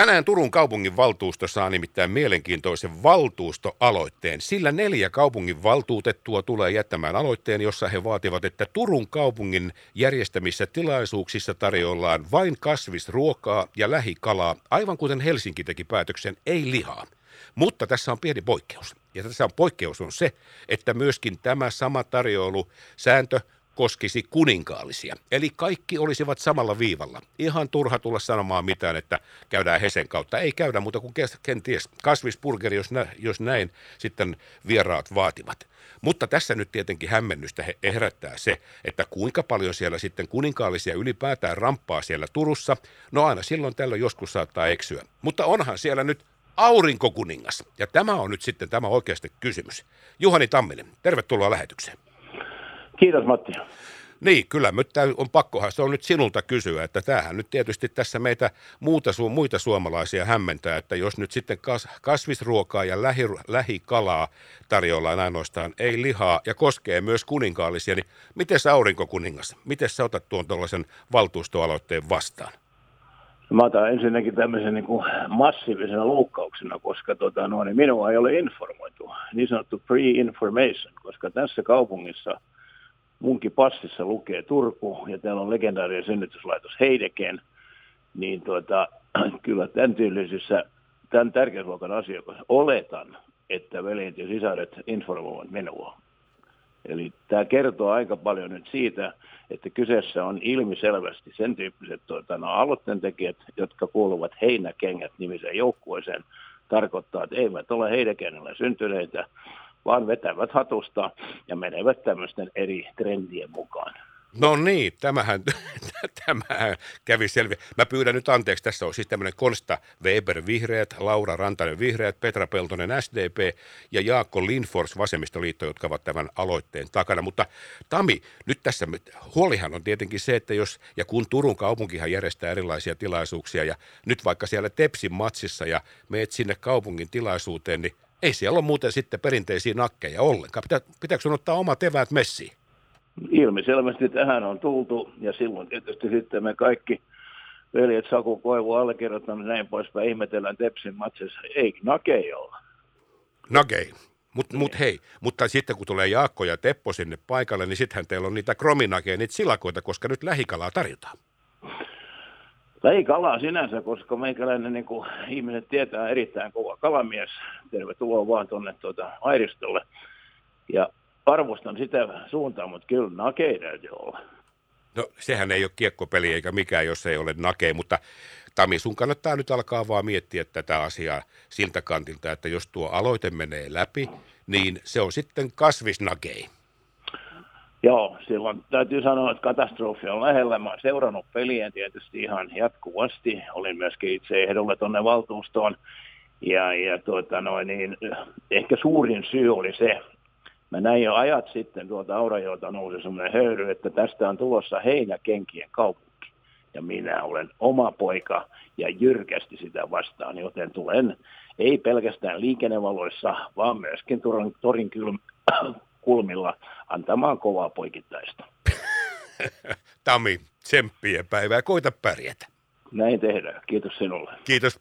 Tänään Turun kaupungin valtuusto saa nimittäin mielenkiintoisen valtuustoaloitteen. Sillä neljä kaupungin valtuutettua tulee jättämään aloitteen, jossa he vaativat, että Turun kaupungin järjestämissä tilaisuuksissa tarjoillaan vain kasvisruokaa ja lähikalaa, aivan kuten Helsinki teki päätöksen, ei lihaa. Mutta tässä on pieni poikkeus. Ja tässä on poikkeus on se, että myöskin tämä sama tarjoilusääntö koskisi kuninkaallisia. Eli kaikki olisivat samalla viivalla. Ihan turha tulla sanomaan mitään, että käydään Hesen kautta. Ei käydä muuta kuin kenties kasvisburgeri, jos, nä, jos näin sitten vieraat vaativat. Mutta tässä nyt tietenkin hämmennystä herättää se, että kuinka paljon siellä sitten kuninkaallisia ylipäätään ramppaa siellä Turussa. No aina silloin tällöin joskus saattaa eksyä. Mutta onhan siellä nyt aurinkokuningas. Ja tämä on nyt sitten tämä oikeasti kysymys. Juhani Tamminen, tervetuloa lähetykseen. Kiitos Matti. Niin, kyllä nyt on pakkohan, se on nyt sinulta kysyä, että tämähän nyt tietysti tässä meitä muuta, muita suomalaisia hämmentää, että jos nyt sitten kas, kasvisruokaa ja lähi, lähikalaa tarjoillaan ainoastaan, ei lihaa ja koskee myös kuninkaallisia, niin miten aurinkokuningas, miten sä otat tuon tuollaisen valtuustoaloitteen vastaan? Mä otan ensinnäkin tämmöisen niin kuin massiivisena loukkauksena, koska tota, no, niin minua ei ole informoitu, niin sanottu pre-information, koska tässä kaupungissa – munkin passissa lukee Turku ja täällä on legendaarinen synnytyslaitos Heideken, niin tuota, kyllä tämän tyylisissä, tämän tärkeysluokan asioissa oletan, että veljet ja sisaret informoivat minua. Eli tämä kertoo aika paljon nyt siitä, että kyseessä on ilmiselvästi sen tyyppiset tuota, no, aloitteentekijät, jotka kuuluvat heinäkengät nimiseen joukkueeseen, tarkoittaa, että eivät ole heinäkengällä syntyneitä, vaan vetävät hatusta ja menevät tämmöisten eri trendien mukaan. No niin, tämähän, tämähän kävi selviä. Mä pyydän nyt anteeksi, tässä on siis tämmöinen Konsta Weber Vihreät, Laura Rantanen Vihreät, Petra Peltonen SDP ja Jaakko Linfors Vasemmistoliitto, jotka ovat tämän aloitteen takana. Mutta Tami, nyt tässä huolihan on tietenkin se, että jos ja kun Turun kaupunkihan järjestää erilaisia tilaisuuksia ja nyt vaikka siellä Tepsin matsissa ja meet sinne kaupungin tilaisuuteen, niin ei siellä ole muuten sitten perinteisiä nakkeja ollenkaan. Pitä, pitääkö sun ottaa omat eväät messiin? Ilmiselvästi tähän on tultu ja silloin tietysti sitten me kaikki veljet Saku Koivu allekirjoittanut näin poispäin ihmetellään Tepsin matsissa. Ei nakei olla. Nakei. Mutta mut hei, mutta sitten kun tulee Jaakko ja Teppo sinne paikalle, niin sittenhän teillä on niitä krominakeja, niitä silakoita, koska nyt lähikalaa tarjotaan. Ei kalaa sinänsä, koska meikäläinen niin kuin ihmiset tietää erittäin kova kalamies. Tervetuloa vaan tuonne tuota Airistolle. Ja arvostan sitä suuntaa, mutta kyllä nakei täytyy olla. No sehän ei ole kiekkopeli eikä mikään, jos ei ole nakei, mutta Tami, sun kannattaa nyt alkaa vaan miettiä tätä asiaa siltä kantilta, että jos tuo aloite menee läpi, niin se on sitten kasvisnakei. Joo, silloin täytyy sanoa, että katastrofi on lähellä. Mä oon seurannut pelien tietysti ihan jatkuvasti. Olin myöskin itse ehdolla tuonne valtuustoon. Ja, ja tuota noin, niin, ehkä suurin syy oli se, mä näin jo ajat sitten tuolta Aurajoelta nousi semmoinen höyry, että tästä on tulossa heinäkenkien kaupunki. Ja minä olen oma poika ja jyrkästi sitä vastaan, joten tulen ei pelkästään liikennevaloissa, vaan myöskin torin, torin kulmilla antamaan kovaa poikittaista. Tami, tsemppiä päivää. Koita pärjätä. Näin tehdään. Kiitos sinulle. Kiitos